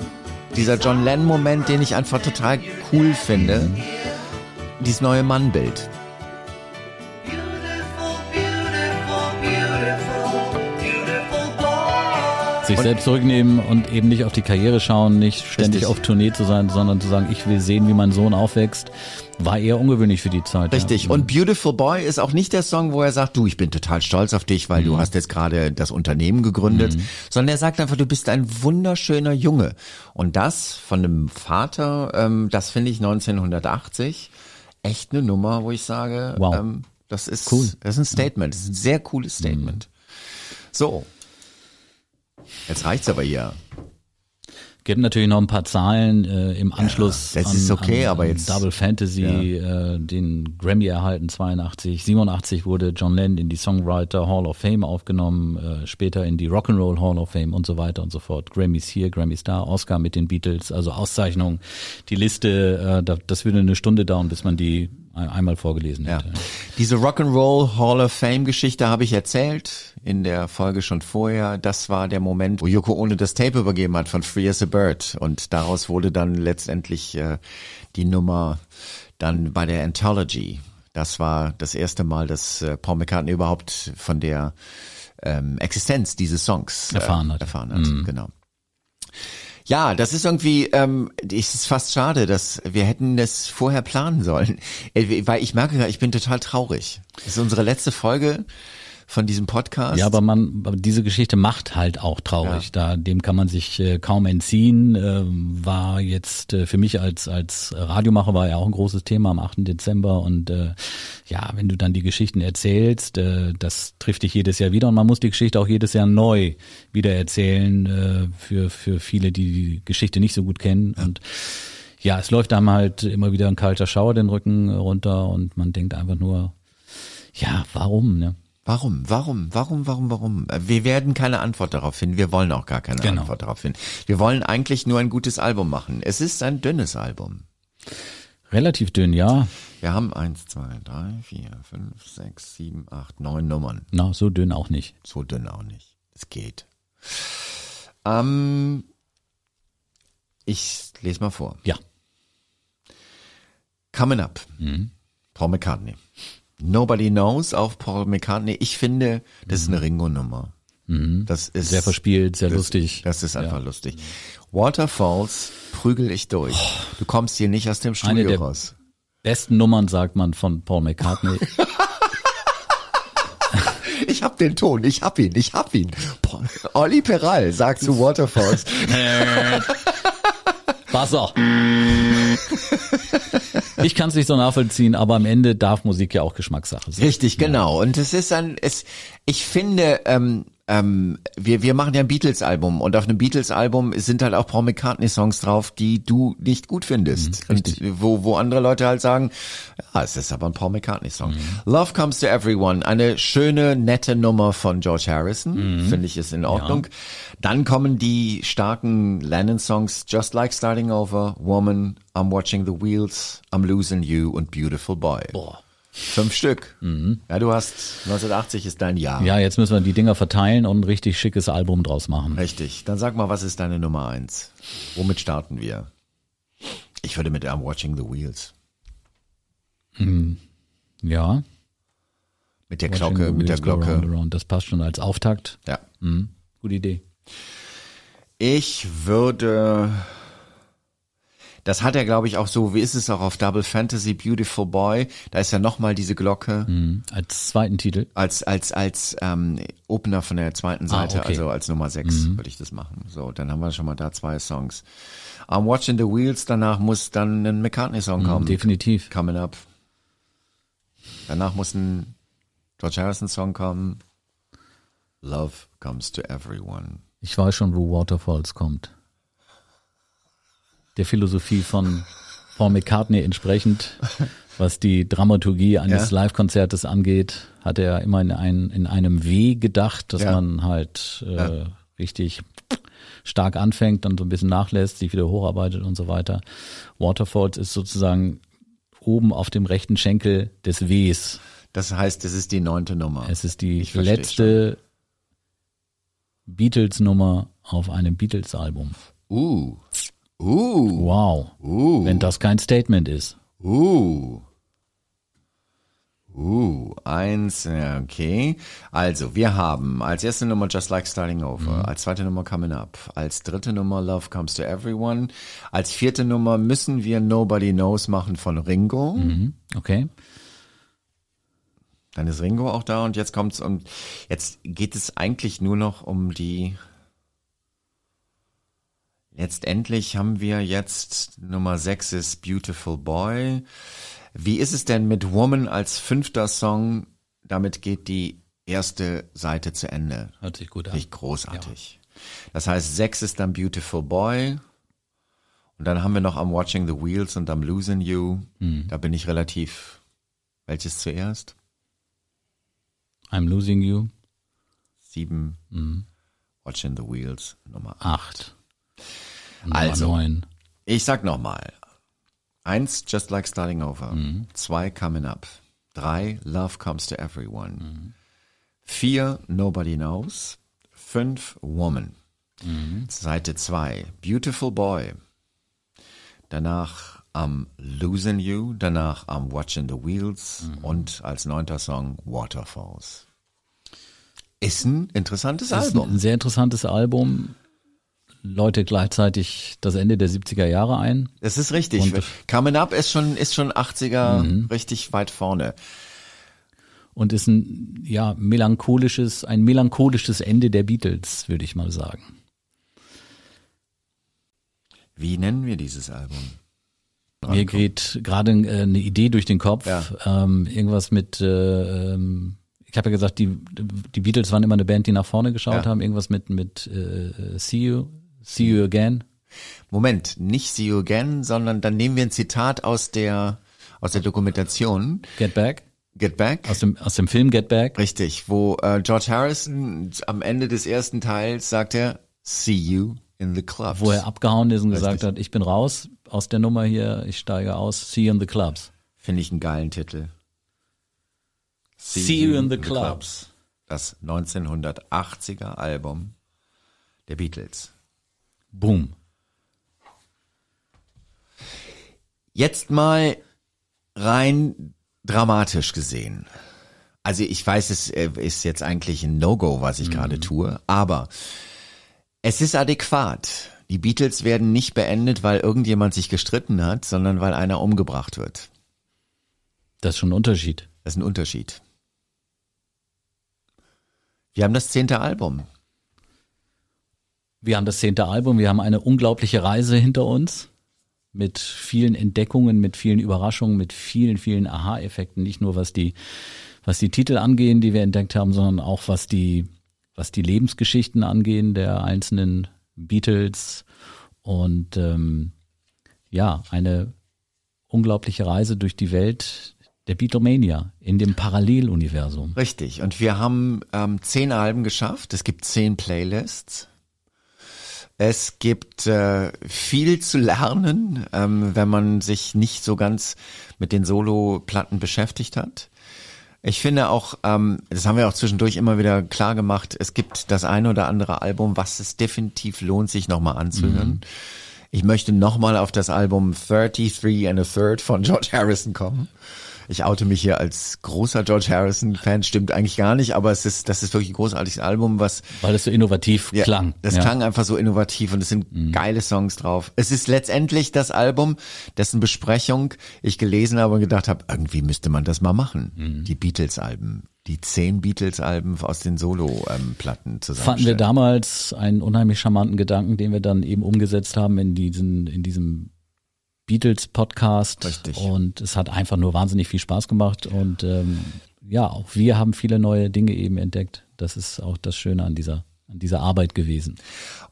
dieser John Lennon Moment, den ich einfach total cool finde. Dieses neue Mannbild. Sich selbst zurücknehmen und eben nicht auf die Karriere schauen, nicht ständig Richtig. auf Tournee zu sein, sondern zu sagen, ich will sehen, wie mein Sohn aufwächst, war eher ungewöhnlich für die Zeit. Richtig. Ja. Und Beautiful Boy ist auch nicht der Song, wo er sagt, du, ich bin total stolz auf dich, weil du hast jetzt gerade das Unternehmen gegründet, sondern er sagt einfach, du bist ein wunderschöner Junge. Und das von einem Vater, ähm, das finde ich 1980 echt eine Nummer, wo ich sage, Wow. ähm, das ist Cool. Das ist ein Statement. Das ist ein sehr cooles Statement. So. Jetzt reicht's aber hier. Gibt natürlich noch ein paar Zahlen äh, im Anschluss das an, ist okay, an, aber jetzt- Double Fantasy, äh, den Grammy erhalten 82, 87 wurde John Lennon in die Songwriter Hall of Fame aufgenommen, äh, später in die Rock'n'Roll Hall of Fame und so weiter und so fort. Grammys hier, Grammys da, Oscar mit den Beatles, also Auszeichnungen. Die Liste, äh, da, das würde eine Stunde dauern, bis man die einmal vorgelesen Ja. hätte. Diese Rock'n'Roll Hall of Fame Geschichte habe ich erzählt in der Folge schon vorher. Das war der Moment, wo Yoko Ono das Tape übergeben hat von Free as a Bird und daraus wurde dann letztendlich äh, die Nummer dann bei der Anthology. Das war das erste Mal, dass äh, Paul McCartney überhaupt von der ähm, Existenz dieses Songs äh, Erfahren hat. Erfahren hat. Genau. Ja, das ist irgendwie, ähm, es ist fast schade, dass wir hätten das vorher planen sollen, Äh, weil ich merke, ich bin total traurig. Das ist unsere letzte Folge von diesem Podcast. Ja, aber man, diese Geschichte macht halt auch traurig. Da, dem kann man sich äh, kaum entziehen. Ähm, war jetzt äh, für mich als als Radiomacher war ja auch ein großes Thema am 8. Dezember und äh, ja, wenn du dann die Geschichten erzählst, äh, das trifft dich jedes Jahr wieder und man muss die Geschichte auch jedes Jahr neu wieder erzählen äh, für für viele, die die Geschichte nicht so gut kennen und ja, es läuft einem halt immer wieder ein kalter Schauer den Rücken runter und man denkt einfach nur, warum, ne? Warum, warum, warum, warum, warum? Wir werden keine Antwort darauf finden. Wir wollen auch gar keine Genau. Antwort darauf finden. Wir wollen eigentlich nur ein gutes Album machen. Es ist ein dünnes Album. Relativ dünn, ja. Wir haben eins, zwei, drei, vier, fünf, sechs, sieben, acht, neun Nummern. Na, so dünn auch nicht. So dünn auch nicht. Es geht. Ähm, ich lese mal vor. Ja. Coming Up. Paul McCartney. Nobody Knows auf Paul McCartney. Ich finde, das ist eine Ringo-Nummer. Das ist Sehr verspielt, sehr das, lustig. Das ist einfach lustig. Waterfalls prügel ich durch. Du kommst hier nicht aus dem Eine Studio der- raus. Besten Nummern, sagt man von Paul McCartney. Ich hab den Ton, ich hab ihn, ich hab ihn. Paul, Olli Peral sagt zu Waterfalls. Wasser. Ich kann es nicht so nachvollziehen, aber am Ende darf Musik ja auch Geschmackssache sein. Richtig, genau. Und es ist ein, es, ich finde, ähm, ähm, wir, wir machen ja ein Beatles-Album und auf einem Beatles-Album sind halt auch Paul McCartney-Songs drauf, die du nicht gut findest. und wo, wo andere Leute halt sagen, ja, es ist aber ein Paul McCartney-Song. Love Comes to Everyone, eine schöne, nette Nummer von George Harrison, finde ich ist in Ordnung. Dann kommen die starken Lennon-Songs, Just Like Starting Over, Woman, I'm Watching the Wheels, I'm Losing You und Beautiful Boy. Boah. Fünf Stück. Ja, du hast 1980 ist dein Jahr. Ja, jetzt müssen wir die Dinger verteilen und ein richtig schickes Album draus machen. Richtig. Dann sag mal, was ist deine Nummer eins? Womit starten wir? Ich würde mit I'm Watching the Wheels. Ja. Mit der Watching Glocke, mit der Glocke. round and round. Das passt schon als Auftakt. Ja. Mhm. Gute Idee. Ich würde, das hat er glaube ich auch so, wie ist es auch auf Double Fantasy Beautiful Boy? Da ist ja nochmal diese Glocke Mhm. Als zweiten Titel. als, als, als ähm, Opener von der zweiten Ah, Seite, okay. Mhm. also als Nummer sechs würde ich das machen. So, dann haben wir schon mal da zwei Songs. I'm Watching the Wheels, danach muss dann ein McCartney-Song kommen. Mhm, Definitiv. Coming Up. Danach muss ein George Harrison-Song kommen. Love Comes to Everyone. Ich weiß schon, wo Waterfalls kommt. Der Philosophie von Paul McCartney entsprechend, was die Dramaturgie eines Ja. Live-Konzertes angeht, hat er immer in, ein, in einem W gedacht, dass Ja. man halt äh, richtig stark anfängt, dann so ein bisschen nachlässt, sich wieder hocharbeitet und so weiter. Waterfalls ist sozusagen oben auf dem rechten Schenkel des Ws. Das heißt, es ist die neunte Nummer. Es ist die letzte Beatles-Nummer auf einem Beatles-Album. Uh. Uh. Wow. Uh. Wenn das kein Statement ist. Uh. Uh, eins, okay. Also, wir haben als erste Nummer Just Like Starting Over, als zweite Nummer Coming Up, als dritte Nummer Love Comes to Everyone, als vierte Nummer müssen wir Nobody Knows machen von Ringo. Mhm. Okay. Dann ist Ringo auch da und jetzt kommt's und jetzt geht es eigentlich nur noch um die. Letztendlich haben wir jetzt Nummer 6 ist Beautiful Boy. Wie ist es denn mit Woman als fünfter Song? Damit geht die erste Seite zu Ende. Hört sich gut an. Richtig großartig. Das heißt, 6 ist dann Beautiful Boy. Und dann haben wir noch I'm Watching the Wheels und I'm Losing You. Da bin ich relativ. Welches zuerst? I'm losing you. Sieben. Watching the Wheels, Nummer acht. Acht. Nummer Also. Neun. Ich sag nochmal. Eins, Just Like Starting Over. Zwei, Coming Up. Drei, Love Comes to Everyone. Vier, Nobody Knows. Fünf, Woman. Seite zwei, Beautiful Boy. Danach I'm Losing You. Danach I'm Watching the Wheels. Und als neunter Song Waterfalls. Ist ein interessantes ist Album. ein sehr interessantes Album. Läutet gleichzeitig das Ende der 70er Jahre ein. Das ist richtig. Und- Coming Up ist schon, ist schon 80er richtig weit vorne. Und ist ein, ja, melancholisches, ein melancholisches Ende der Beatles, würde ich mal sagen. Wie nennen wir dieses Album? Mir geht gerade äh, eine Idee durch den Kopf. Ja. Ähm, irgendwas mit, äh, ähm, ich habe ja gesagt, die, die Beatles waren immer eine Band, die nach vorne geschaut Ja. haben. Irgendwas mit, mit äh, See You, See You Again. Moment, nicht See You Again, sondern dann nehmen wir ein Zitat aus der, aus der Dokumentation. Get Back. Get Back. Aus dem, aus dem Film Get Back. Richtig, wo äh, George Harrison am Ende des ersten Teils sagt er, see you in the clubs. Wo er abgehauen ist und gesagt Richtig. hat, ich bin raus aus der Nummer hier, ich steige aus, see you in the clubs. Finde ich einen geilen Titel. See, you in the clubs. Das 1980er Album der Beatles. Boom. Jetzt mal rein dramatisch gesehen. Also ich weiß, es äh, ist jetzt eigentlich ein No-Go, was ich gerade tue, aber es ist adäquat. Die Beatles werden nicht beendet, weil irgendjemand sich gestritten hat, sondern weil einer umgebracht wird. Das ist schon ein Unterschied. Das ist ein Unterschied. Wir haben das zehnte Album. Wir haben das zehnte Album, wir haben eine unglaubliche Reise hinter uns mit vielen Entdeckungen, mit vielen Überraschungen, mit vielen, vielen Aha-Effekten, nicht nur was die, was die Titel angehen, die wir entdeckt haben, sondern auch was die, was die Lebensgeschichten angehen der einzelnen Beatles und ähm, ja, eine unglaubliche Reise durch die Welt der Beatlemania in dem Paralleluniversum. Richtig. Und wir haben ähm, zehn Alben geschafft. Es gibt zehn Playlists. Es gibt äh, viel zu lernen, ähm, wenn man sich nicht so ganz mit den Solo-Platten beschäftigt hat. Ich finde auch, ähm, das haben wir auch zwischendurch immer wieder klar gemacht, es gibt das eine oder andere Album, was es definitiv lohnt, sich nochmal anzuhören. Ich möchte nochmal auf das Album 33 and a Third von George Harrison kommen. Ich oute mich hier als großer George Harrison-Fan, stimmt eigentlich gar nicht, aber es ist, das ist wirklich ein großartiges Album, was Weil es so innovativ ja, klang. Das ja. Mhm. klang einfach so innovativ und es sind geile Songs drauf. Es ist letztendlich das Album, dessen Besprechung ich gelesen habe und gedacht habe, irgendwie müsste man das mal machen. Mhm. Die Beatles-Alben, die zehn Beatles-Alben aus den Solo-Platten zusammen. Fanden wir damals einen unheimlich charmanten Gedanken, den wir dann eben umgesetzt haben in diesen, in diesem Beatles-Podcast. Richtig. Und es hat einfach nur wahnsinnig viel Spaß gemacht. Und ähm, ja, auch wir haben viele neue Dinge eben entdeckt. Das ist auch das Schöne an dieser, an dieser Arbeit gewesen.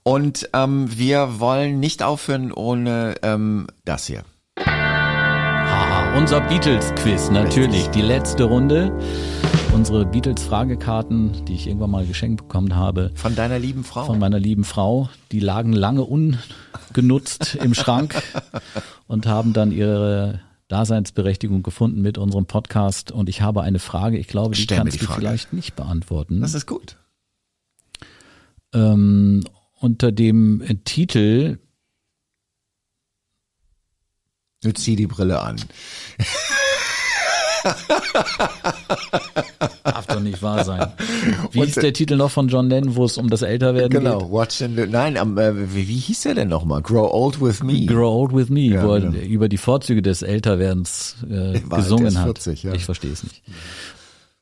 Und ähm, wir wollen nicht aufhören ohne ähm, das hier. Haha, unser Beatles-Quiz, natürlich. Die letzte Runde. Unsere Beatles-Fragekarten, die ich irgendwann mal geschenkt bekommen habe. Von deiner lieben Frau. von meiner lieben Frau. Die lagen lange ungenutzt im Schrank und haben dann ihre Daseinsberechtigung gefunden mit unserem Podcast. Und ich habe eine Frage, ich glaube, die Stell kannst die du vielleicht nicht beantworten. das ist gut. ähm, unter dem Titel, Du zieh die Brille an. darf doch nicht wahr sein. Wie Und- hieß der Titel noch von John Lennon, wo es um das Älterwerden Genau, geht? Watch and Nein, am, äh, wie, wie hieß der denn nochmal? Grow Old with Me. Grow Old With Me, Ja, wo er genau. über die Vorzüge des Älterwerdens äh, gesungen der ist hat. 40, ja. Ich verstehe es nicht.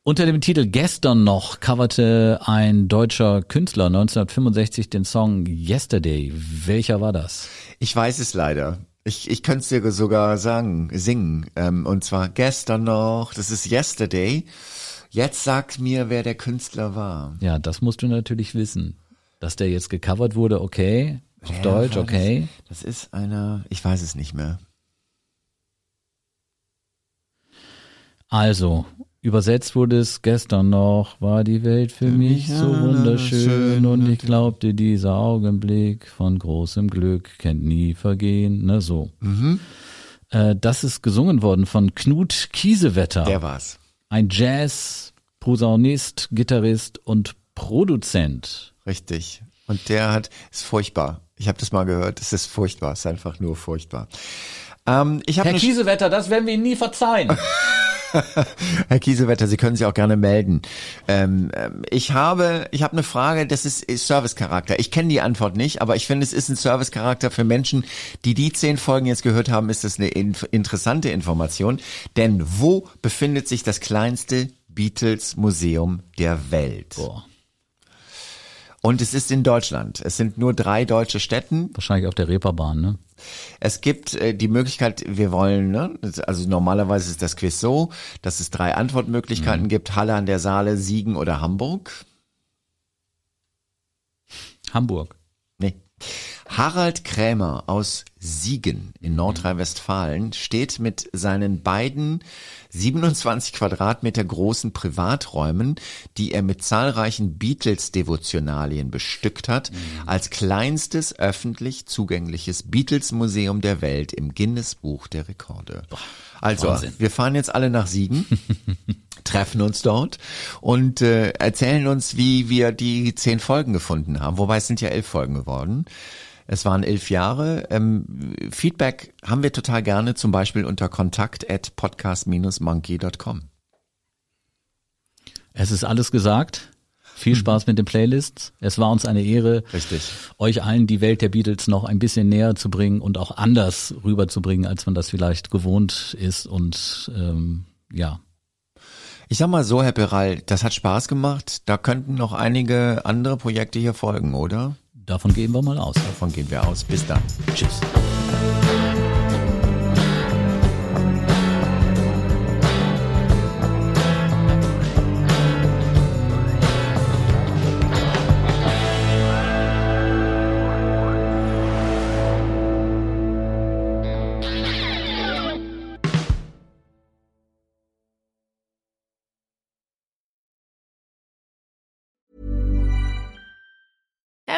Unter dem Titel Gestern noch coverte ein deutscher Künstler 1965 den Song Yesterday. Welcher war das? Ich weiß es leider. Ich, ich könnte es dir sogar sagen, singen. Ähm, und zwar gestern noch, das ist Yesterday. Jetzt sagt mir, wer der Künstler war. Ja, das musst du natürlich wissen. Dass der jetzt gecovert wurde, okay. Auf Wer Deutsch, okay. Das, das ist einer, ich weiß es nicht mehr. Also, übersetzt wurde es gestern noch, war die Welt für mich so ja, wunderschön schön und ich glaubte, dieser Augenblick von großem Glück kennt nie Vergehen, ne, so. Mhm. Äh, das ist gesungen worden von Knut Kiesewetter, Der war's. ein Jazz, Posaunist, Gitarrist und Produzent. Richtig. Und der hat, ist furchtbar. Ich habe das mal gehört, es ist furchtbar, es ist einfach nur furchtbar. Ähm, ich habe Herr Kiesewetter, das werden wir Ihnen nie verzeihen. Herr Kiesewetter, Sie können sich auch gerne melden. Ähm, ähm, ich habe, ich habe eine Frage, das ist, Servicecharakter. Ich kenne die Antwort nicht, aber ich finde, es ist ein Servicecharakter für Menschen, die die zehn Folgen jetzt gehört haben, ist das eine inf interessante Information. Denn wo befindet sich das kleinste Beatles-Museum der Welt? Boah, Und es ist in Deutschland. Es sind nur drei deutsche Städten. wahrscheinlich auf der Reeperbahn, ne? Es gibt äh, die Möglichkeit, wir wollen, ne, also normalerweise ist das Quiz so, dass es drei Antwortmöglichkeiten Mhm. gibt, Halle an der Saale, Siegen oder Hamburg. Hamburg. Nee. Harald Krämer aus Siegen in Nordrhein-Westfalen steht mit seinen beiden 27 Quadratmeter großen Privaträumen, die er mit zahlreichen Beatles-Devotionalien bestückt hat, als kleinstes öffentlich zugängliches Beatles-Museum der Welt im Guinness-Buch der Rekorde. Also, Wahnsinn. wir fahren jetzt alle nach Siegen. treffen uns dort und äh, erzählen uns, wie wir die zehn Folgen gefunden haben. Wobei es sind ja elf Folgen geworden. Es waren elf Jahre. Ähm, Feedback haben wir total gerne, zum Beispiel unter kontakt at podcast-monkey.com. Es ist alles gesagt. Viel Spaß mit den Playlists. Es war uns eine Ehre, Richtig. euch allen die Welt der Beatles noch ein bisschen näher zu bringen und auch anders rüberzubringen, als man das vielleicht gewohnt ist. Und ähm, ja, Ich sag mal so, Herr Peral, das hat Spaß gemacht. Da könnten noch einige andere Projekte hier folgen, oder? Davon gehen wir mal aus. Davon gehen wir aus. Bis dann. Tschüss.